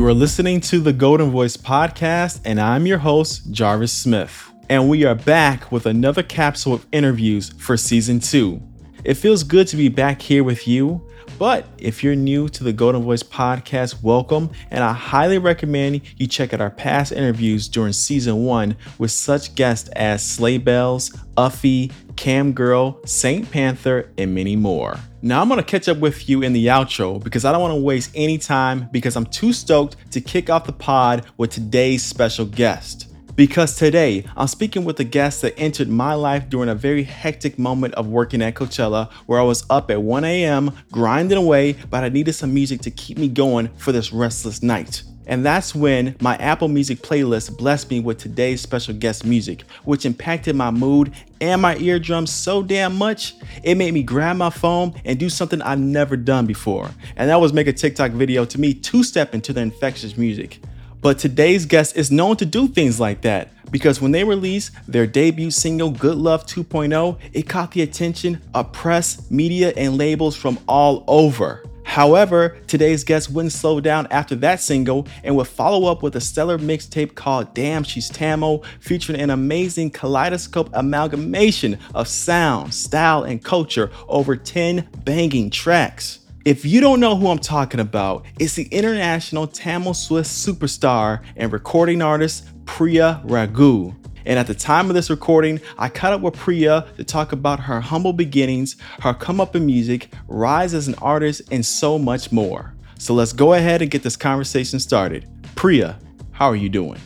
You are listening to the Goldenvoice podcast, and I'm your host, Jarvis Smith. And we are back with another capsule of interviews for season two. It feels good to be back here with you. But if you're new to the Goldenvoice podcast, welcome, and I highly recommend you check out our past interviews during season one with such guests as Sleigh Bells, Uffie, Cam Girl, Saint Panther, and many more. Now I'm gonna catch up with you in the outro because I don't wanna waste any time because I'm too stoked to kick off the pod with today's special guest. Because today I'm speaking with a guest that entered my life during a very hectic moment of working at Coachella where I was up at 1 a.m. grinding away, but I needed some music to keep me going for this restless night. And that's when my Apple Music playlist blessed me with today's special guest music, which impacted my mood and my eardrums so damn much, it made me grab my phone and do something I've never done before. And that was make a TikTok video to me two step into the infectious music. But today's guest is known to do things like that because when they released their debut single Good Love 2.0, it caught the attention of press, media, and labels from all over. However, today's guest wouldn't slow down after that single and would follow up with a stellar mixtape called Damn She's Tamil, featuring an amazing kaleidoscope amalgamation of sound, style, and culture over 10 banging tracks. If you don't know who I'm talking about, it's the international Tamil Swiss superstar and recording artist Priya Ragu. And at the time of this recording, I caught up with Priya to talk about her humble beginnings, her come up in music, rise as an artist, and so much more. So let's go ahead and get this conversation started. Priya, how are you doing?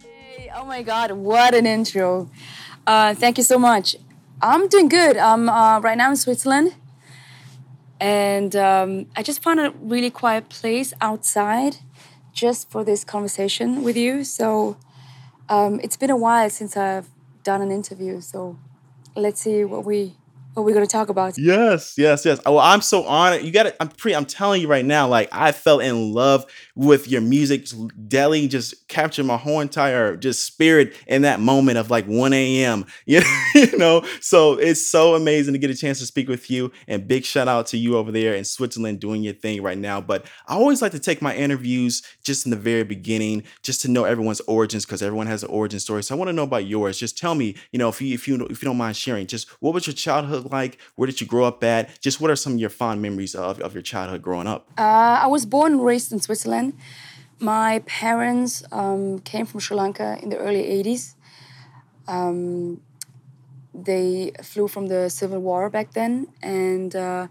Hey, oh my God, what an intro. Uh, thank you so much. I'm doing good. I'm uh, right now in Switzerland and um, I just found a really quiet place outside just for this conversation with you. So um, it's been a while since I've done an interview. So let's see what we what we're gonna talk about. Yes, yes, yes. Oh, I'm so honored. You got it. I'm pretty. I'm telling you right now. Like I fell in love with your music. Delhi just captured my whole entire just spirit in that moment of like 1 a.m. You know. So it's so amazing to get a chance to speak with you. And big shout out to you over there in Switzerland doing your thing right now. But I always like to take my interviews just in the very beginning, just to know everyone's origins because everyone has an origin story. So I want to know about yours. Just tell me, you know, if you if you if you don't mind sharing, just what was your childhood like? Where did you grow up at? Just what are some of your fond memories of, of your childhood growing up? Uh, I was born and raised in Switzerland. My parents um, came from Sri Lanka in the early 80s. Um, they flew from the civil war back then, and uh,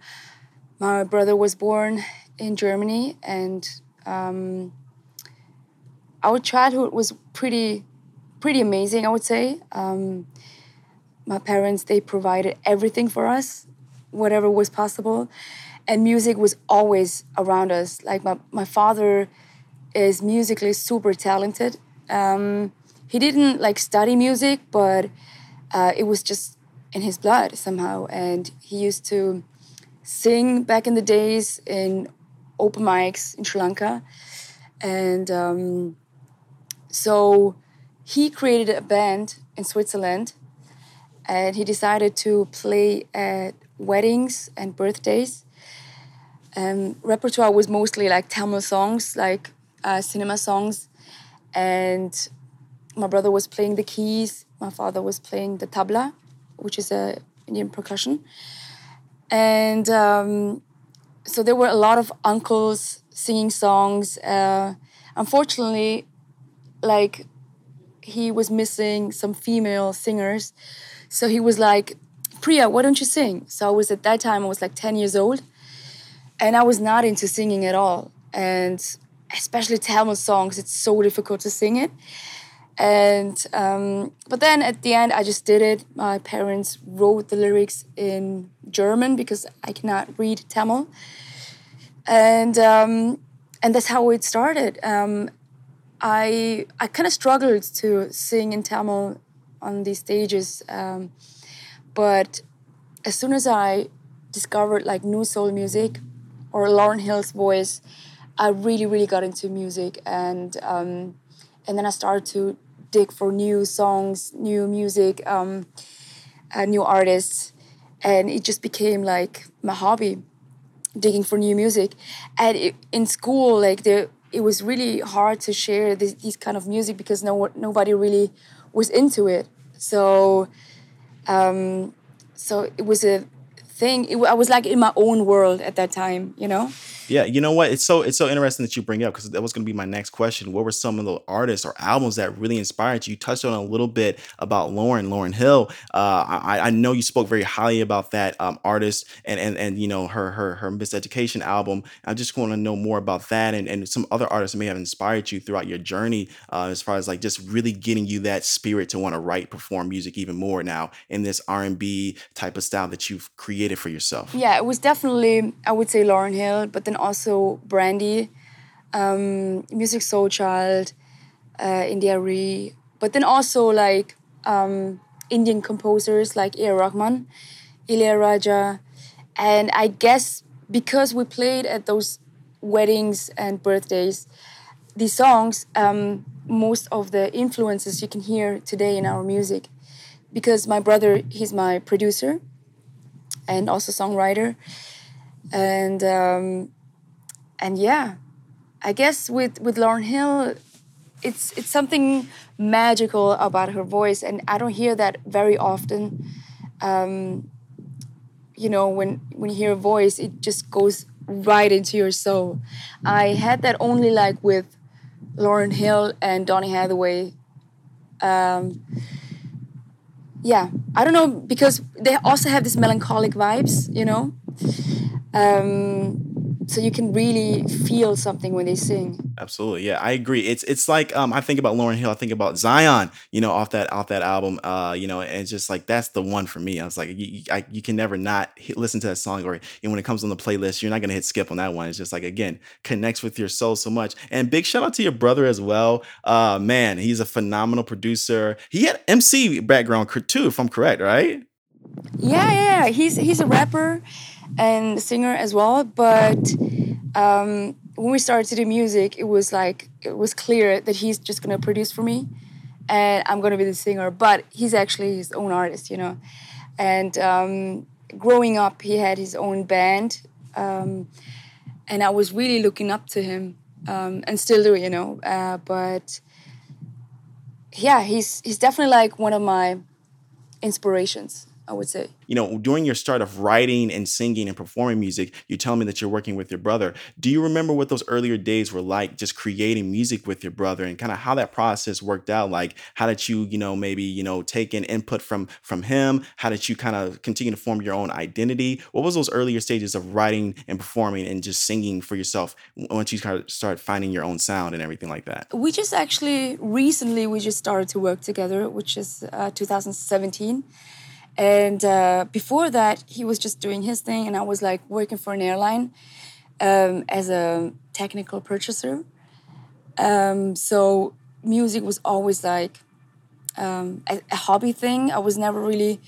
my brother was born in Germany. And um, our childhood was pretty, pretty amazing, I would say. Um, my parents they provided everything for us, whatever was possible, and music was always around us. Like my my father is musically super talented. Um, he didn't like study music, but uh, it was just in his blood somehow. And he used to sing back in the days in open mics in Sri Lanka. And um, so he created a band in Switzerland and he decided to play at weddings and birthdays. And repertoire was mostly like Tamil songs, like uh, cinema songs, and my brother was playing the keys. My father was playing the tabla, which is a Indian percussion, and um, so there were a lot of uncles singing songs. Uh, unfortunately, like he was missing some female singers, so he was like, "Priya, why don't you sing?" So I was at that time I was like ten years old, and I was not into singing at all, and especially Tamil songs, it's so difficult to sing it. And um, but then at the end, I just did it. My parents wrote the lyrics in German because I cannot read Tamil, and um, and that's how it started. Um, I I kind of struggled to sing in Tamil on these stages, um, but as soon as I discovered like new soul music or Lauryn Hill's voice, I really, really got into music, and um, and then I started to dig for new songs, new music, um, uh, new artists, and it just became like my hobby, digging for new music. And it, in school, like the it was really hard to share this, these kind of music because no nobody really was into it. So, um, so it was a thing. It, I was like in my own world at that time, you know. Yeah, you know what? It's so it's so interesting that you bring up because that was going to be my next question. What were some of the artists or albums that really inspired you? You touched on a little bit about Lauryn, Lauryn Hill. Uh, I, I know you spoke very highly about that um, artist and and and you know her her her Miseducation album. I just want to know more about that and and some other artists may have inspired you throughout your journey uh, as far as like just really getting you that spirit to want to write, perform music even more now in this R and B type of style that you've created for yourself. Yeah, it was definitely I would say Lauryn Hill, but then also Brandy, um, Musiq Soulchild, uh, India.Arie, but then also like um, Indian composers like A. Rahman, Ilaiyaraaja, and I guess because we played at those weddings and birthdays, these songs, um, most of the influences you can hear today in our music. Because my brother, he's my producer and also songwriter, and um, and yeah, I guess with with Lauryn Hill, it's it's something magical about her voice, and I don't hear that very often. Um, you know, when when you hear a voice, it just goes right into your soul. I had that only like with Lauryn Hill and Donny Hathaway. Um, yeah, I don't know because they also have this melancholic vibes, you know. Um, so you can really feel something when they sing. Absolutely, yeah, I agree. It's it's like um, I think about Lauryn Hill, I think about Zion, you know, off that off that album, uh, you know, and just like that's the one for me. I was like, you, I, you can never not hit, listen to that song, or and when it comes on the playlist, you're not gonna hit skip on that one. It's just like again, connects with your soul so much. And big shout out to your brother as well. Uh, man, he's a phenomenal producer. He had MC background too, if I'm correct, right? Yeah, yeah, he's he's a rapper and singer as well. But um, when we started to do music, it was like it was clear that he's just gonna produce for me, and I'm gonna be the singer. But he's actually his own artist, you know. And um, growing up, he had his own band, um, and I was really looking up to him, um, and still do, you know. Uh, but yeah, he's he's definitely like one of my inspirations. I would say. You know, during your start of writing and singing and performing music, you tell me that you're working with your brother. Do you remember what those earlier days were like, just creating music with your brother, and kind of how that process worked out? Like, how did you, you know, maybe you know, take in input from from him? How did you kind of continue to form your own identity? What was those earlier stages of writing and performing and just singing for yourself once you kind of start finding your own sound and everything like that? We just actually recently we just started to work together, which is uh, 2017 and uh, before that, he was just doing his thing, and I was like working for an airline um, as a technical purchaser. Um, so music was always like um, a, a, hobby thing. I was never really.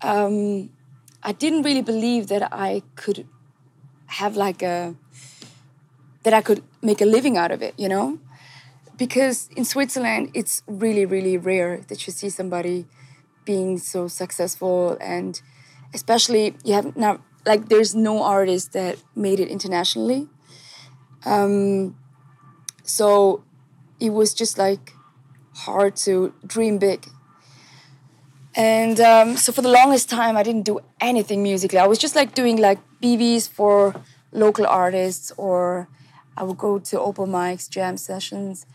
Um, I didn't really believe that I could have like a that I could make a living out of it, you know, because in Switzerland it's really really rare that you see somebody being so successful and especially you have now like there's no artist that made it internationally. Um, so it was just like hard to dream big. And um, so for the longest time i didn't do anything musically. I was just like doing like bvs for local artists or i would go to open mics jam sessions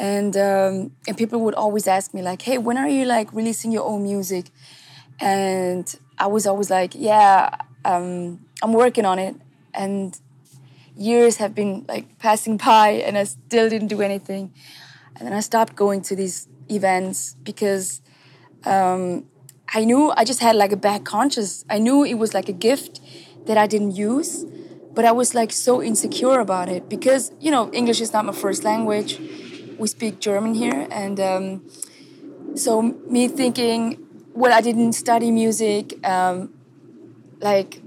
and um, and people would always ask me like, "Hey, when are you like releasing your own music?" And I was always like, "Yeah, um, I'm working on it." And years have been like passing by, and I still didn't do anything. And then I stopped going to these events because um, I knew I just had like a bad conscience. I knew it was like a gift that I didn't use, but I was like so insecure about it because you know English is not my first language we speak German here, and um, so me thinking, well, I didn't study music. Um, like,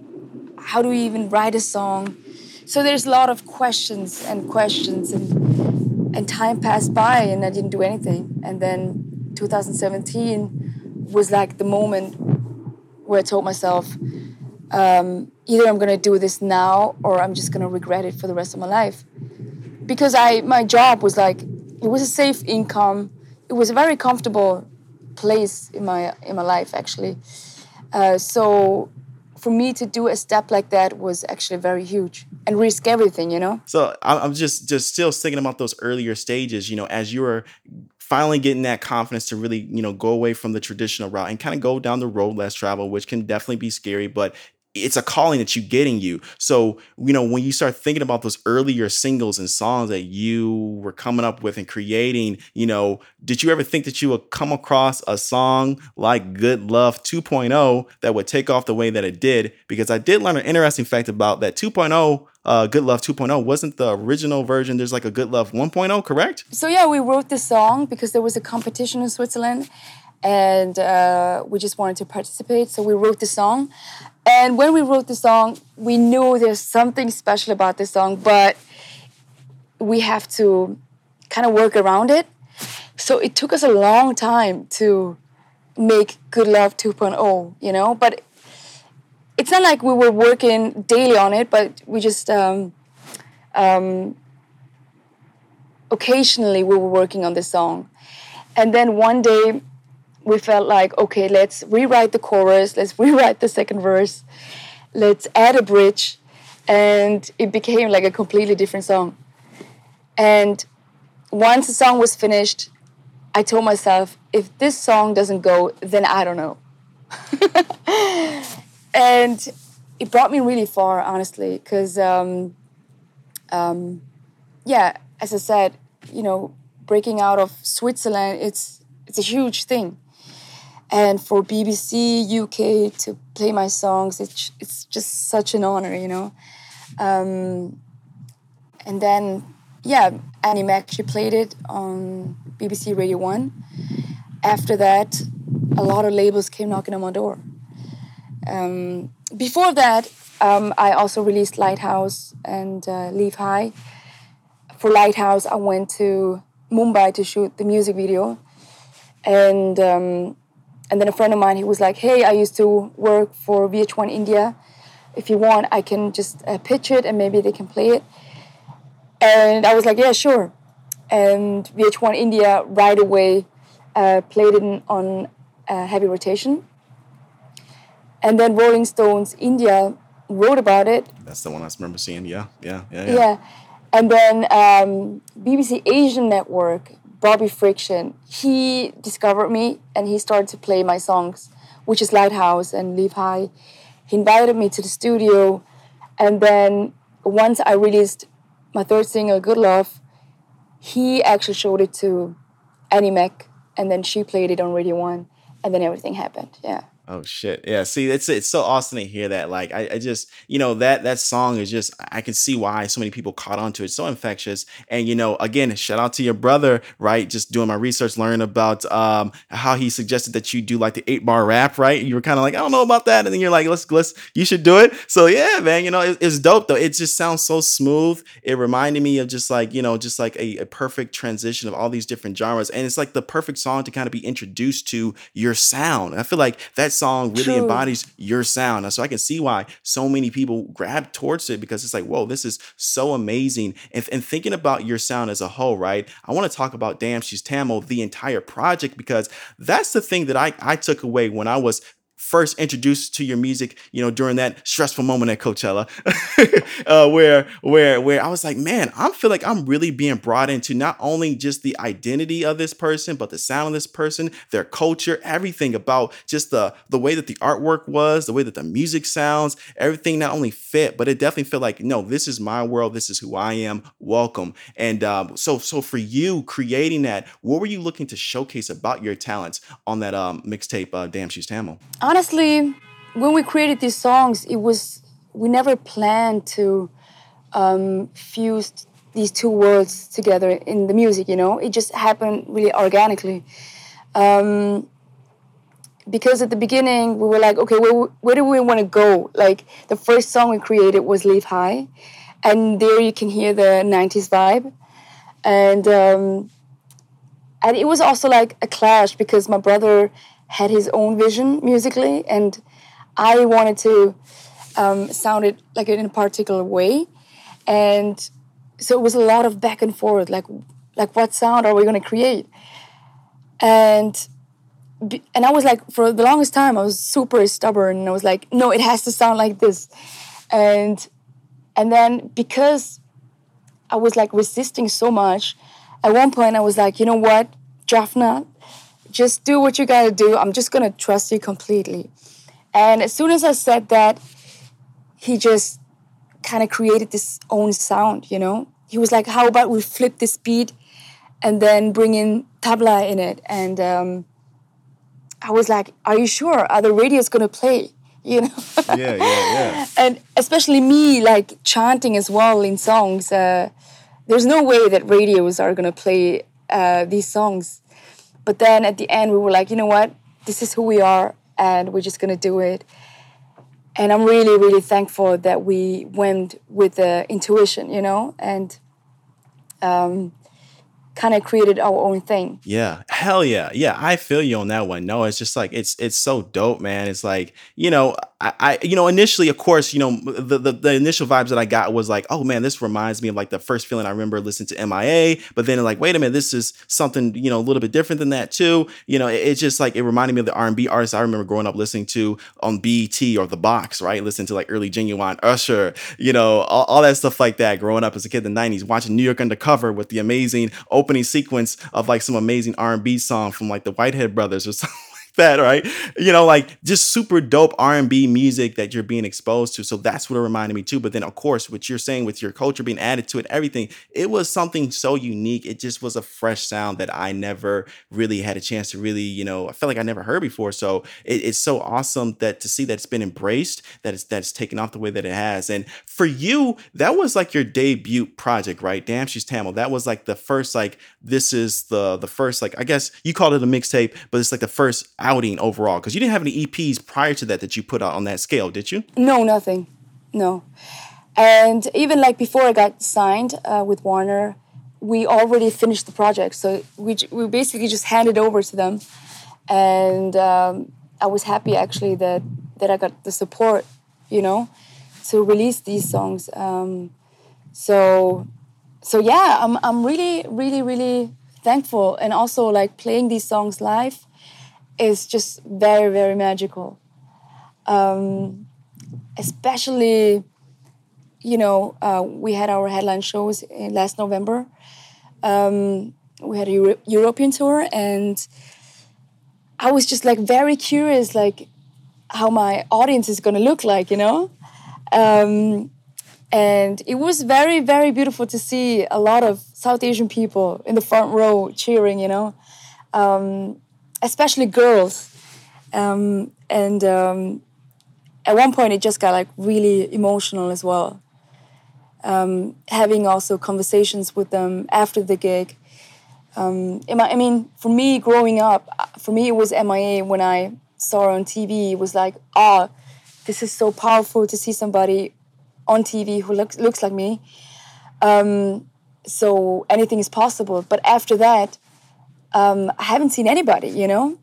how do we even write a song? So there's a lot of questions and questions, and and time passed by, and I didn't do anything. And then 2017 was like the moment where I told myself, um, either I'm gonna do this now, or I'm just gonna regret it for the rest of my life because I my job was like it was a safe income. It was a very comfortable place in my in my life actually. Uh, so for me to do a step like that was actually very huge and risk everything, you know. So I'm just just still thinking about those earlier stages, you know, as you were finally getting that confidence to really, you know, go away from the traditional route and kind of go down the road less travel, which can definitely be scary, but it's a calling that you get in you. So, you know, when you start thinking about those earlier singles and songs that you were coming up with and creating, you know, did you ever think that you would come across a song like Good Love 2.0 that would take off the way that it did? Because I did learn an interesting fact about that 2.0 uh, Good Love 2.0 wasn't the original version. There's like a Good Love 1.0, correct? So yeah, we wrote this song because there was a competition in Switzerland, and uh, we just wanted to participate. So we wrote the song, and when we wrote the song, we knew there's something special about this song, but we have to kind of work around it. So it took us a long time to make Good Love 2.0, you know, but it's not like we were working daily on it, but we just um, um, occasionally we were working on the song. And then one day we felt like, okay, let's rewrite the chorus, let's rewrite the second verse, let's add a bridge, and it became like a completely different song. And once the song was finished, I told myself, if this song doesn't go, then I don't know. and it brought me really far, honestly, because, um, um, yeah, as I said, you know, breaking out of Switzerland, it's it's a huge thing and for BBC UK to play my songs, it's it's just such an honor, you know. Um, and then, yeah, Annie Mac she played it on BBC Radio One. After that, a lot of labels came knocking on my door. Um, before that, um, I also released Lighthouse and uh, Leave High. For Lighthouse, I went to Mumbai to shoot the music video, and um, and then a friend of mine, he was like, "Hey, I used to work for VH1 India. If you want, I can just uh, pitch it, and maybe they can play it." And I was like, "Yeah, sure." And VH1 India right away uh, played it on uh, heavy rotation. And then Rolling Stones India wrote about it. That's the one I remember seeing. Yeah, yeah, yeah, yeah. yeah. And then um, BBC Asian Network Bobby Friction, he discovered me and he started to play my songs, which is Lighthouse and Leave High. He invited me to the studio, and then once I released my third single, Good Love, he actually showed it to Annie Mac, and then she played it on Radio One, and then everything happened. Yeah. Oh shit. Yeah. See, it's it's so awesome to hear that. Like I, I just, you know, that that song is just I can see why so many people caught on to it. It's so infectious. And you know, again, shout out to your brother, right? Just doing my research, learning about um how he suggested that you do like the eight bar rap, right? You were kind of like, I don't know about that. And then you're like, let's let's you should do it. So yeah, man, you know, it, it's dope though. It just sounds so smooth. It reminded me of just like, you know, just like a, a perfect transition of all these different genres. And it's like the perfect song to kind of be introduced to your sound. I feel like that song really True. embodies your sound. And so I can see why so many people grab towards it because it's like, whoa, this is so amazing. And, and thinking about your sound as a whole, right? I want to talk about Damn She's Tamil, the entire project, because that's the thing that I, I took away when I was first introduced to your music, you know, during that stressful moment at Coachella, uh, where where where I was like, man, I feel like I'm really being brought into not only just the identity of this person, but the sound of this person, their culture, everything about just the the way that the artwork was, the way that the music sounds, everything not only fit, but it definitely felt like, no, this is my world, this is who I am. Welcome. And um, so so for you creating that, what were you looking to showcase about your talents on that um, mixtape, uh, Damn She's Tamil? Honestly, when we created these songs, it was we never planned to um, fuse these two worlds together in the music. You know, it just happened really organically. Um, because at the beginning we were like, okay, where, where do we want to go? Like the first song we created was "Leave High," and there you can hear the '90s vibe, and um, and it was also like a clash because my brother had his own vision musically, and I wanted to um, sound it like it in a particular way. And so it was a lot of back and forth, like like what sound are we gonna create? And and I was like, for the longest time, I was super stubborn. And I was like, no, it has to sound like this. And and then because I was like resisting so much, at one point I was like, you know what, Japhna, just do what you gotta do. I'm just gonna trust you completely. And as soon as I said that, he just kind of created this own sound, you know? He was like, how about we flip this beat and then bring in tabla in it? And um, I was like, are you sure? Are the radios gonna play? You know? yeah, yeah, yeah. And especially me, like chanting as well in songs. Uh, there's no way that radios are gonna play uh, these songs. But then at the end, we were like, you know what? This is who we are, and we're just gonna do it. And I'm really, really thankful that we went with the intuition, you know, and um, kind of created our own thing. Yeah. Hell yeah. Yeah. I feel you on that one. No, it's just like it's it's so dope, man. It's like, you know, I, I you know, initially, of course, you know, the, the, the initial vibes that I got was like, oh man, this reminds me of like the first feeling I remember listening to MIA. But then like, wait a minute, this is something, you know, a little bit different than that too. You know, it, it's just like it reminded me of the R&B artists I remember growing up listening to on BET or the box, right? Listening to like early Ginuwine Usher, you know, all, all that stuff like that growing up as a kid in the 90s, watching New York Undercover with the amazing opening sequence of like some amazing R&B song from like the Whitehead Brothers or something that, right? You know, like just super dope R&B music that you're being exposed to. So that's what it reminded me too. But then of course, what you're saying with your culture being added to it, everything, it was something so unique. It just was a fresh sound that I never really had a chance to really, you know, I felt like I never heard before. So it, it's so awesome that to see that it's been embraced, that it's that's taken off the way that it has. And for you, that was like your debut project, right? Damn, she's Tamil. That was like the first, like, this is the the first, like, I guess you called it a mixtape, but it's like the first outing overall? Because you didn't have any EPs prior to that that you put out on that scale, did you? No, nothing. No. And even like before I got signed uh, with Warner, we already finished the project. So we, we basically just handed over to them. And um, I was happy actually that, that I got the support, you know, to release these songs. Um, so, so yeah, I'm, I'm really, really, really thankful. And also like playing these songs live is just very very magical. Um, especially you know uh, we had our headline shows last november. Um, we had a Euro- european tour and i was just like very curious like how my audience is going to look like you know? Um, and it was very very beautiful to see a lot of south asian people in the front row cheering you know? Um, especially girls. Um, and um, at one point, it just got like really emotional as well. Um, having also conversations with them after the gig. Um, I mean, for me, growing up, for me, it was MIA when I saw on TV. It was like, oh, this is so powerful to see somebody on TV who looks looks like me. Um, so anything is possible. But after that, um, I haven't seen anybody, you know.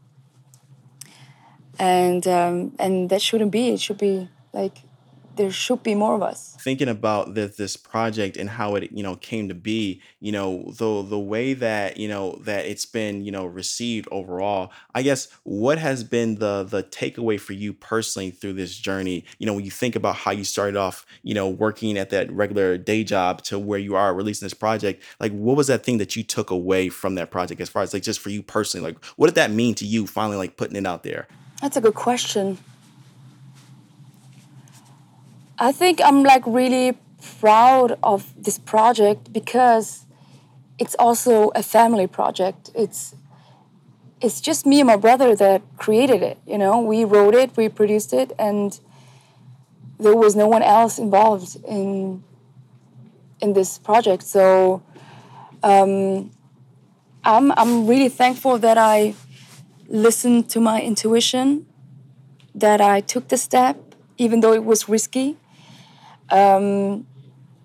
And um, and that shouldn't be. It should be like there should be more of us. Thinking about this this project and how it you know came to be, you know the the way that you know that it's been you know received overall. I guess what has been the the takeaway for you personally through this journey? You know when you think about how you started off, you know working at that regular day job to where you are releasing this project. Like what was that thing that you took away from that project as far as like just for you personally? Like what did that mean to you finally like putting it out there? That's a good question. I think I'm like really proud of this project because it's also a family project. It's it's just me and my brother that created it, you know. We wrote it, we produced it and there was no one else involved in in this project. So um, I'm I'm really thankful that I listened to my intuition, that I took the step, even though it was risky. Um,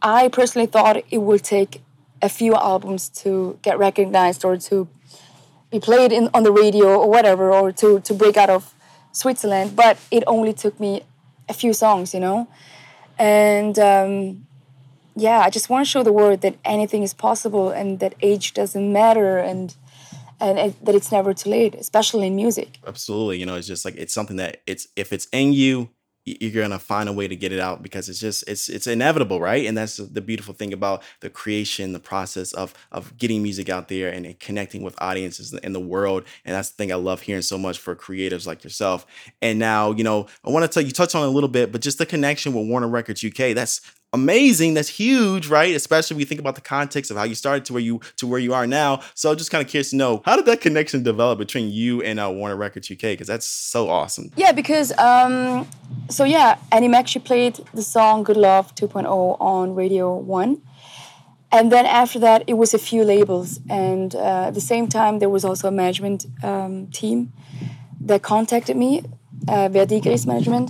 I personally thought it would take a few albums to get recognized or to be played in, on the radio or whatever, or to, to break out of Switzerland, but it only took me a few songs, you know? And um, yeah, I just want to show the world that anything is possible and that age doesn't matter and and it, that it's never too late, especially in music. Absolutely, you know, it's just like it's something that it's if it's in you, you're gonna find a way to get it out because it's just it's it's inevitable right? And that's the beautiful thing about the creation the process of of getting music out there and connecting with audiences in the world. And that's the thing i love hearing so much for creatives like yourself. And now you know i want to tell you touch on a little bit but just the connection with warner records uk that's amazing. That's huge, right? Especially when you think about the context of how you started to where you to where you are now. So just kind of curious to know how did that connection develop between you and uh, Warner Records UK? Because that's so awesome. Yeah, because um, so yeah, Mac she played the song "Good Love 2.0" on Radio One. And then after that, it was a few labels, and uh, at the same time, there was also a management um, team that contacted me, uh, Verdigris Management,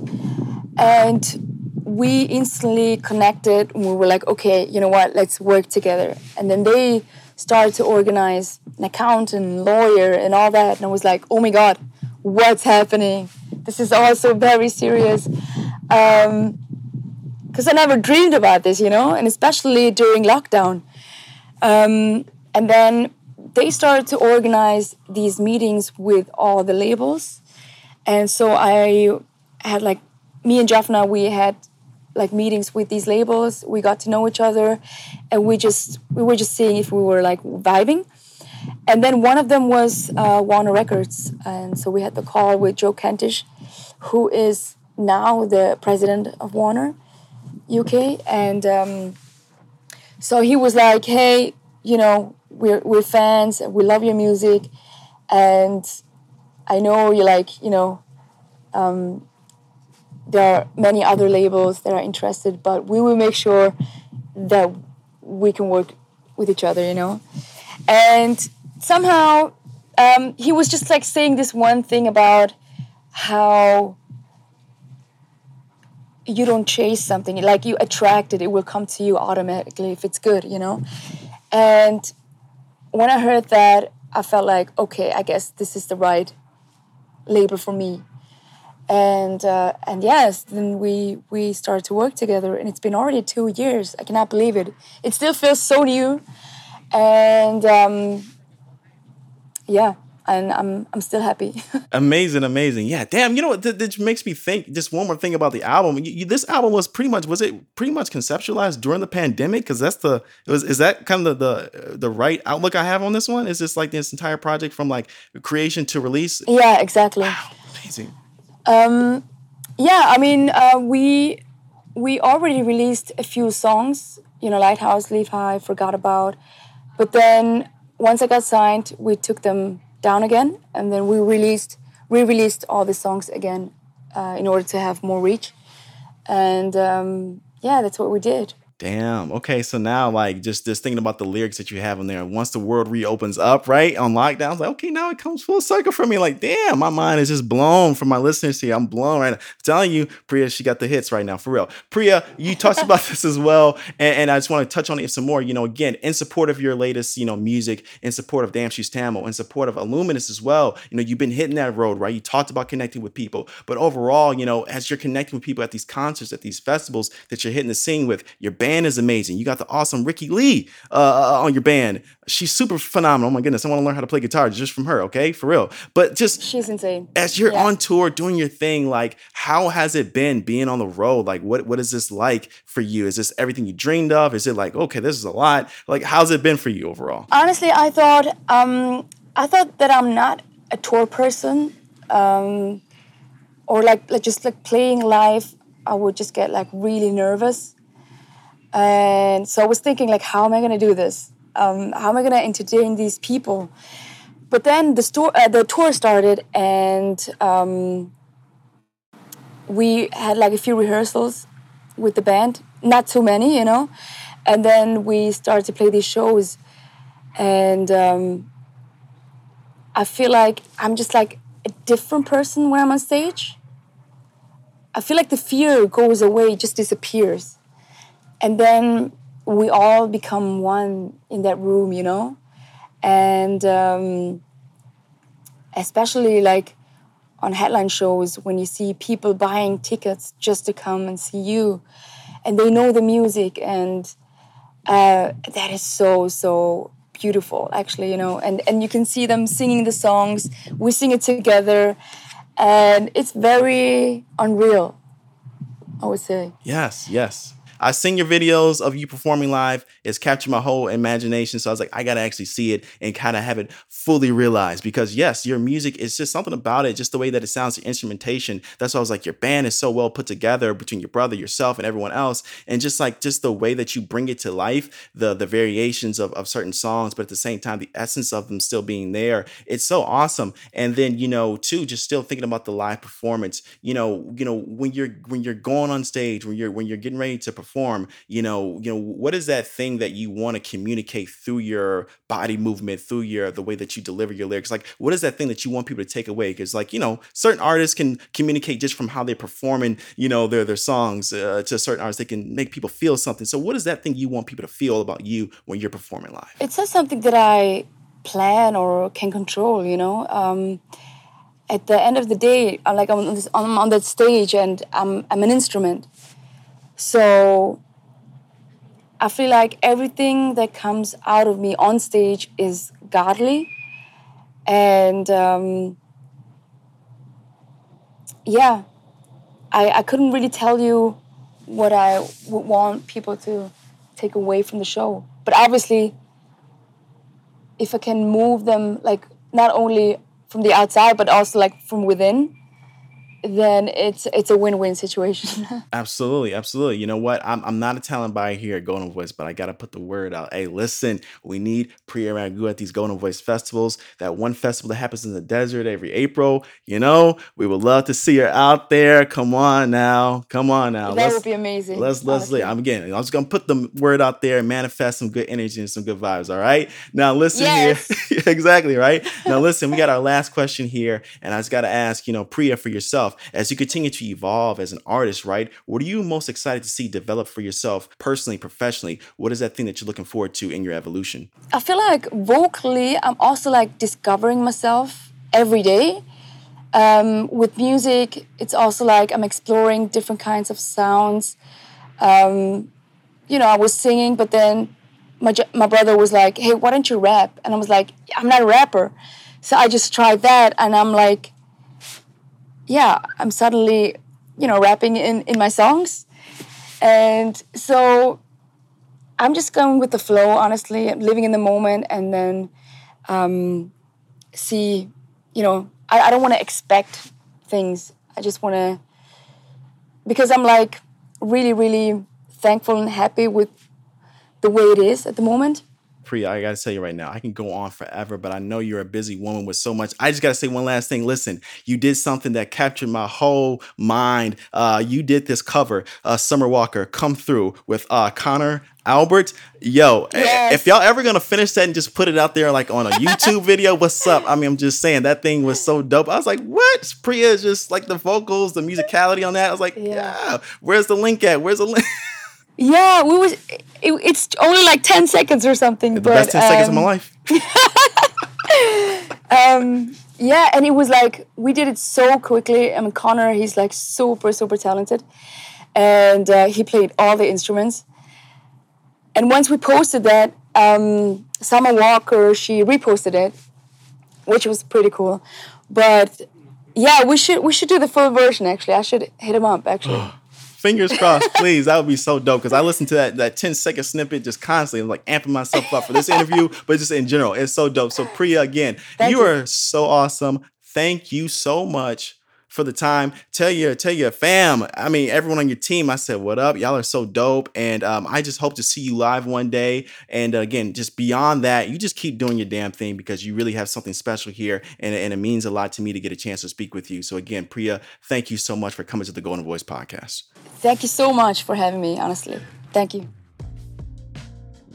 and we instantly connected and we were like, okay, you know what, let's work together. And then they started to organize an accountant, lawyer, and all that. And I was like, oh my God, what's happening? This is also very serious. Because um, I never dreamed about this, you know, and especially during lockdown. Um, and then they started to organize these meetings with all the labels. And so I had like, me and Japhna, we had like meetings with these labels. We got to know each other, and we just we were just seeing if we were like vibing. And then one of them was uh, Warner Records, and so we had the call with Joe Kentish, who is now the president of Warner UK, and um, so he was like, "Hey, you know, we're we're fans, we love your music, and I know you like, you know." Um, there are many other labels that are interested, but we will make sure that we can work with each other, you know. And somehow um, he was just like saying this one thing about how you don't chase something like you attract it it will come to you automatically if it's good you know and when i heard that i felt like okay i guess this is the right label for me and uh, and yes, then we we started to work together, and it's been already two years. I cannot believe it. It still feels so new, and um, yeah, and I'm I'm still happy. amazing, amazing. Yeah, damn. You know what? Th- this makes me think. Just one more thing about the album. You, you, this album was pretty much was it pretty much conceptualized during the pandemic? Because that's the it was is that kind of the, the the right outlook I have on this one? Is this like this entire project from like creation to release? Yeah, exactly. Wow, amazing. Um, yeah, I mean, uh, we we already released a few songs. You know, Lighthouse, Leave High, Forgot About. But then once I got signed, we took them down again, and then we released re-released all the songs again uh, in order to have more reach. And um, yeah, that's what we did. Damn. Okay. So now, like, just just thinking about the lyrics that you have in there. Once the world reopens up, right on lockdown, it's like, okay, now it comes full circle for me. Like, damn, my mind is just blown for my listeners here. I'm blown right now. I'm telling you, Priya, she got the hits right now for real. Priya, you talked about this as well, and, and, I just want to touch on it some more. You know, again, in support of your latest, you know, music, in support of Damn She's Tamil, in support of Illuminous as well. You know, you've been hitting that road, right? You talked about connecting with people, but overall, you know, as you're connecting with people at these concerts, at these festivals that you're hitting the scene with, your band is amazing. You got the awesome Ricky Lee uh, uh, on your band. She's super phenomenal. Oh my goodness, I want to learn how to play guitar just from her. Okay, for real. But just she's insane. As you're yeah. on tour doing your thing, like how has it been being on the road? Like what what is this like for you? Is this everything you dreamed of? Is it like okay, this is a lot? Like how's it been for you overall? Honestly, I thought um, I thought that I'm not a tour person. Um, or like, like just like playing live I would just get like really nervous. And so I was thinking like, how am I gonna do this? Um, how am I gonna entertain these people? But then the store, uh, the tour started, and um, we had like a few rehearsals with the band, not too many, you know. And then we started to play these shows, and um, I feel like I'm just like a different person when I'm on stage. I feel like the fear goes away, just disappears. And then we all become one in that room, you know? And um, especially like on headline shows, when you see people buying tickets just to come and see you, and they know the music, and uh, that is so so beautiful actually you know? And and you can see them singing the songs. We sing it together and it's very unreal i would say. Yes yes I've seen your videos of you performing live. It's captured my whole imagination. So I was like, I gotta actually see it and kind of have it fully realized because yes, your music is just something about it, just the way that it sounds, the instrumentation. That's why I was like, your band is so well put together between your brother, yourself, and everyone else. And just like just the way that you bring it to life, the the variations of, of certain songs, but at the same time, the essence of them still being there. It's so awesome. And then, you know, too, just still thinking about the live performance, you know, you know, when you're when you're going on stage, when you're when you're getting ready to perform perform, you know, you know, what is that thing that you want to communicate through your body movement, through your the way that you deliver your lyrics? Like, what is that thing that you want people to take away? Because, like, you know, certain artists can communicate just from how they're performing, you know, their their songs uh, to certain artists. They can make people feel something. So, what is that thing you want people to feel about you when you're performing live? It's not something that I plan or can control. You know. Um, at the end of the day, I'm like I'm on, this, I'm on that stage and I'm, I'm an instrument. So I feel like everything that comes out of me on stage is godly. And um, yeah, I, I couldn't really tell you what I would want people to take away from the show. But obviously, if I can move them, like not only from the outside, but also like from within, then it's it's a win-win situation. absolutely, absolutely. You know what? I'm, I'm not a talent buyer here at Goldenvoice, but I gotta put the word out. Hey, listen, we need Priya Ragu at these Goldenvoice festivals. That one festival that happens in the desert every April. You know, we would love to see her out there. Come on now, come on now. That let's, would be amazing. Let's let's. I'm again. I'm just gonna put the word out there and manifest some good energy and some good vibes. All right. Now listen yes. here. exactly right. Now listen. We got our last question here, and I just gotta ask. You know, Priya, for yourself as you continue to evolve as an artist, right? What are you most excited to see develop for yourself personally, professionally? What is that thing that you're looking forward to in your evolution? I feel like vocally, I'm also like discovering myself every day. Um, with music, it's also like I'm exploring different kinds of sounds. Um, you know, I was singing, but then my, my brother was like, hey, why don't you rap? And I was like, I'm not a rapper. So I just tried that, and I'm like, yeah, I'm suddenly, you know, rapping in, in my songs. And so I'm just going with the flow, honestly, I'm living in the moment and then um, see, you know, I, I don't want to expect things. I just want to, because I'm like really, really thankful and happy with the way it is at the moment. Priya, I gotta tell you right now, I can go on forever, but I know you're a busy woman with so much. I just gotta say one last thing. Listen, you did something that captured my whole mind. Uh, you did this cover, uh, Summer Walker, come through with uh, Connor Albert. Yo, yes. if y'all ever gonna finish that and just put it out there like on a YouTube video, what's up? I mean, I'm just saying that thing was so dope. I was like, what? Priya is just like the vocals, the musicality on that. I was like, yeah, yeah. where's the link at? Where's the link? Yeah, we was. It, it's only like ten seconds or something. The but, best ten um, seconds of my um, life. um, yeah, and it was like we did it so quickly. I mean, Connor, he's like super, super talented, and uh, he played all the instruments. And once we posted that, um, Summer Walker she reposted it, which was pretty cool. But yeah, we should we should do the full version. Actually, I should hit him up. Actually. Fingers crossed, please. That would be so dope because I listen to that that 10 second snippet just constantly. I'm like amping myself up for this interview, but just in general, it's so dope. So Priya, again, you, you are so awesome. Thank you so much for the time. Tell your tell your fam. I mean, everyone on your team. I said, "What up? Y'all are so dope." And um, I just hope to see you live one day. And uh, again, just beyond that, you just keep doing your damn thing because you really have something special here, and, and it means a lot to me to get a chance to speak with you. So again, Priya, thank you so much for coming to the Goldenvoice podcast. Thank you so much for having me. Honestly, thank you.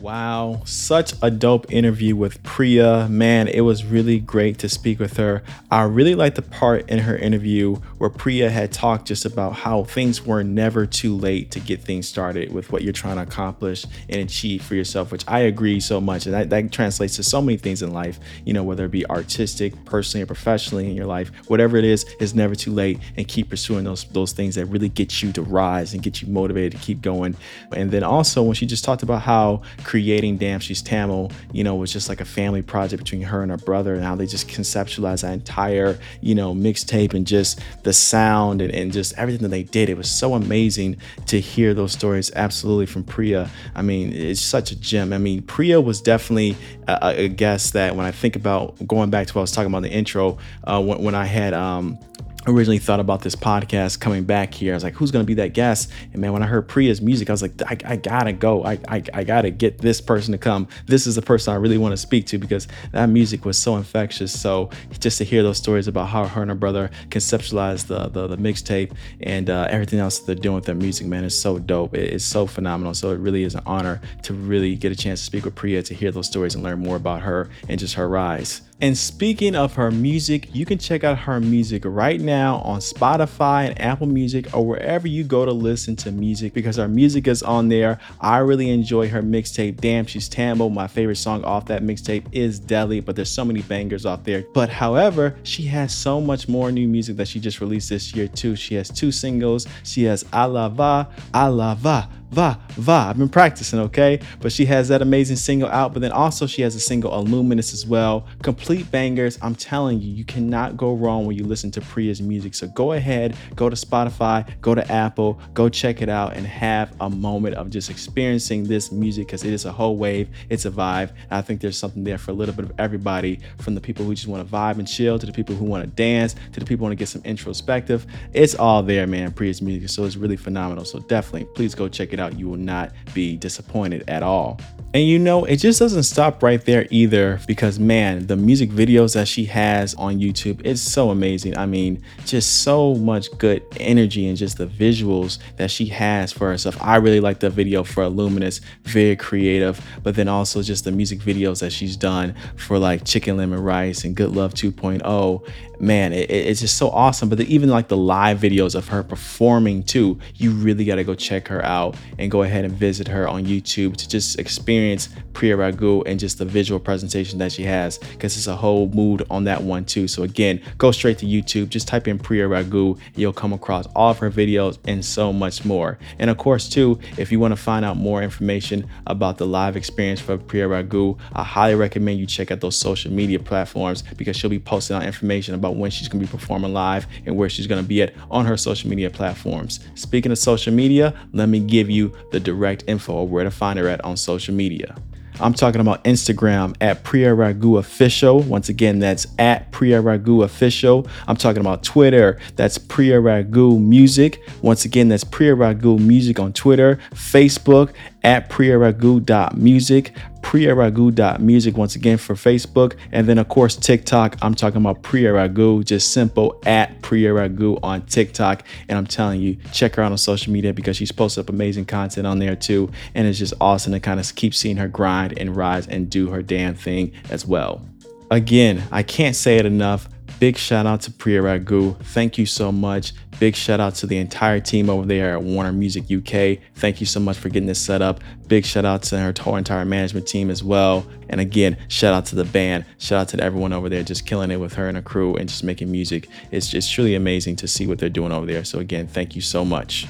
Wow, such a dope interview with Priya. Man, it was really great to speak with her. I really liked the part in her interview where Priya had talked just about how things were never too late to get things started with what you're trying to accomplish and achieve for yourself, which I agree so much. And that, that translates to so many things in life, you know, whether it be artistic, personally, or professionally in your life, whatever it is, it's never too late. And keep pursuing those, those things that really get you to rise and get you motivated to keep going. And then also, when she just talked about how creating Damn She's Tamil, you know, was just like a family project between her and her brother and how they just conceptualized that entire, you know, mixtape and just the sound and, and just everything that they did. It was so amazing to hear those stories absolutely from Priya. I mean, it's such a gem. I mean, Priya was definitely a, a guest that when I think about going back to what I was talking about in the intro, uh, when, when I had um, originally thought about this podcast coming back here. I was like, who's going to be that guest? And man, when I heard Priya's music, I was like, I, I gotta go. I, I, I, gotta get this person to come. This is the person I really want to speak to because that music was so infectious. So just to hear those stories about how her and her brother conceptualized the, the, the mixtape and uh, everything else they're doing with their music, man, is so dope. It, it's so phenomenal. So it really is an honor to really get a chance to speak with Priya, to hear those stories and learn more about her and just her rise. And speaking of her music, you can check out her music right now on Spotify and Apple Music or wherever you go to listen to music because her music is on there. I really enjoy her mixtape, Damn She's Tamil. My favorite song off that mixtape is Delhi, but there's so many bangers off there. But however, she has so much more new music that she just released this year too. She has two singles. She has Alava, Alava va, va. I've been practicing, okay? But she has that amazing single out, but then also she has a single, Illuminous, as well. Complete bangers. I'm telling you, you cannot go wrong when you listen to Priya's music. So go ahead, go to Spotify, go to Apple, go check it out, and have a moment of just experiencing this music because it is a whole wave. It's a vibe. I think there's something there for a little bit of everybody from the people who just want to vibe and chill to the people who want to dance to the people who want to get some introspective. It's all there, man. Priya's music. So it's really phenomenal. So definitely, please go check it out, you will not be disappointed at all. And you know, it just doesn't stop right there either because man, the music videos that she has on YouTube, it's so amazing. I mean, just so much good energy and just the visuals that she has for herself. I really like the video for Illuminous, very creative, but then also just the music videos that she's done for like Chicken Lemon Rice and Good Love 2.0. Man, it, it's just so awesome. But the, even like the live videos of her performing too, you really got to go check her out and go ahead and visit her on YouTube to just experience Priya Ragu and just the visual presentation that she has because it's a whole mood on that one too. So again, go straight to YouTube, just type in Priya Ragu, you'll come across all of her videos and so much more. And of course too, if you want to find out more information about the live experience for Priya Ragu, I highly recommend you check out those social media platforms because she'll be posting out information about when she's going to be performing live and where she's going to be at on her social media platforms. Speaking of social media, let me give you the direct info of where to find her at on social media media. I'm talking about Instagram at Priya Ragu Official. Once again, that's at Priya Ragu Official. I'm talking about Twitter. That's Priya Ragu Music. Once again, that's Priya Ragu Music on Twitter. Facebook at priyaragu.music, priyaragu.music once again for Facebook. And then, of course, TikTok. I'm talking about priyaragu, just simple at Priya Ragu on TikTok. And I'm telling you, check her out on social media because she's posted up amazing content on there too. And it's just awesome to kind of keep seeing her grind and rise and do her damn thing as well. Again, I can't say it enough. Big shout out to Priya Ragu. Thank you so much. Big shout out to the entire team over there at Warner Music UK. Thank you so much for getting this set up. Big shout out to her whole entire management team as well. And again, shout out to the band. Shout out to everyone over there just killing it with her and her crew and just making music. It's just truly amazing to see what they're doing over there. So again, thank you so much.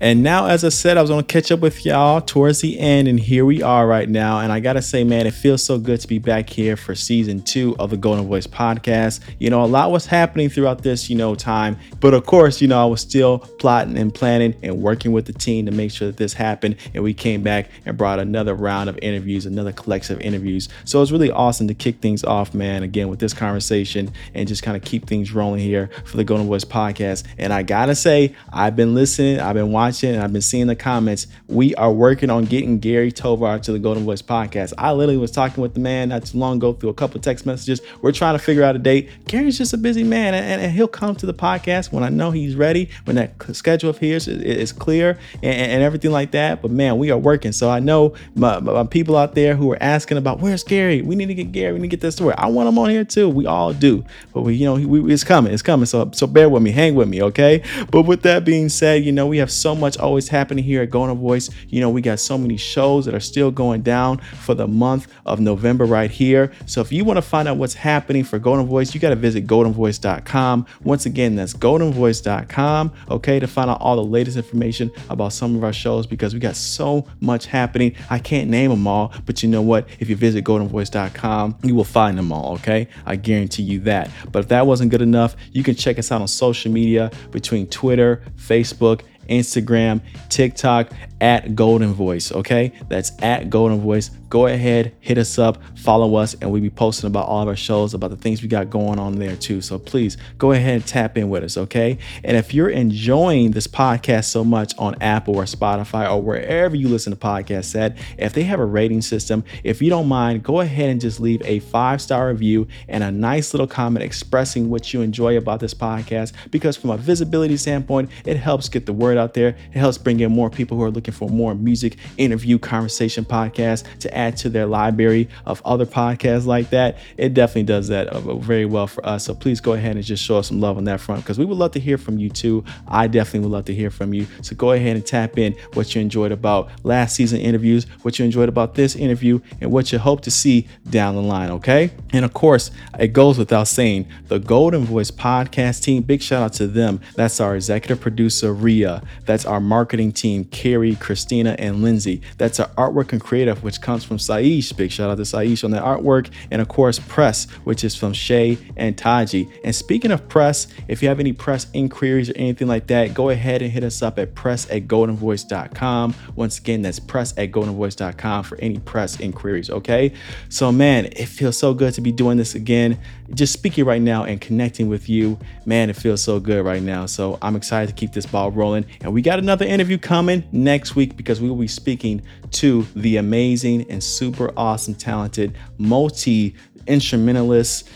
And now, as I said, I was to catch up with y'all towards the end, and here we are right now. And I got to say, man, it feels so good to be back here for season two of the Goldenvoice podcast. You know, a lot was happening throughout this, you know, time. But of course, you know, I was still plotting and planning and working with the team to make sure that this happened. And we came back and brought another round of interviews, another collection of interviews. So it's really awesome to kick things off, man, again, with this conversation and just kind of keep things rolling here for the Goldenvoice podcast. And I got to say, I've been listening, I've been watching watching and I've been seeing the comments. We are working on getting Gary Tovar to the Goldenvoice podcast. I literally was talking with the man not too long ago through a couple text messages. We're trying to figure out a date. Gary's just a busy man and, and he'll come to the podcast when I know he's ready, when that schedule his is, is clear and, and, everything like that. But man, we are working. So I know my, my people out there who are asking about where's Gary? We need to get Gary. We need to get this story. I want him on here too. We all do. But we, you know, we, it's coming. It's coming. So so bear with me. Hang with me, okay? But with that being said, you know, we have so much always happening here at Goldenvoice. You know, we got so many shows that are still going down for the month of November right here. So if you want to find out what's happening for Goldenvoice, you got to visit goldenvoice.com. Once again, that's goldenvoice.com, okay, to find out all the latest information about some of our shows because we got so much happening. I can't name them all, but you know what? If you visit goldenvoice.com, you will find them all, okay? I guarantee you that. But if that wasn't good enough, you can check us out on social media between Twitter, Facebook, Instagram, TikTok at Goldenvoice. Okay, that's at Goldenvoice. Go ahead, hit us up, follow us, and we'll be posting about all of our shows, about the things we got going on there too. So please go ahead and tap in with us, okay? And if you're enjoying this podcast so much on Apple or Spotify or wherever you listen to podcasts at, if they have a rating system, if you don't mind, go ahead and just leave a five star review and a nice little comment expressing what you enjoy about this podcast. Because from a visibility standpoint, it helps get the word out there. It helps bring in more people who are looking for more music, interview, conversation podcasts to add to their library of other podcasts like that. It definitely does that uh, very well for us. So please go ahead and just show us some love on that front because we would love to hear from you too. I definitely would love to hear from you. So go ahead and tap in what you enjoyed about last season interviews, what you enjoyed about this interview, and what you hope to see down the line. Okay. And of course, it goes without saying the Goldenvoice podcast team, big shout out to them. That's our executive producer, Rhea. That's our marketing team, Carrie, Kristina, and Lindsay. That's our artwork and creative, which comes from Saish. Big shout out to Saish on the artwork. And of course, press, which is from Shea and Taji. And speaking of press, if you have any press inquiries or anything like that, go ahead and hit us up at press at goldenvoice.com. Once again, that's press at goldenvoice.com for any press inquiries. Okay. So, man, it feels so good to be doing this again. Just speaking right now and connecting with you. Man, it feels so good right now. So, I'm excited to keep this ball rolling. And we got another interview coming next week because we will be speaking to the amazing and super awesome, talented multi instrumentalist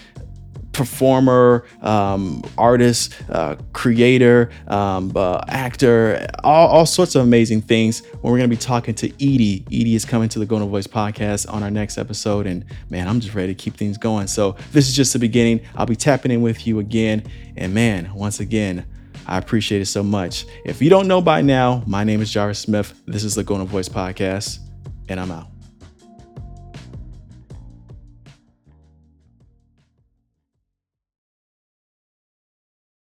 performer, um, artist, uh, creator, um, uh, actor, all, all, sorts of amazing things. When we're going to be talking to Edie. Edie is coming to the Goldenvoice podcast on our next episode. And man, I'm just ready to keep things going. So this is just the beginning. I'll be tapping in with you again. And man, once again, I appreciate it so much. If you don't know by now, my name is Jarvis Smith. This is the Goldenvoice podcast, and I'm out.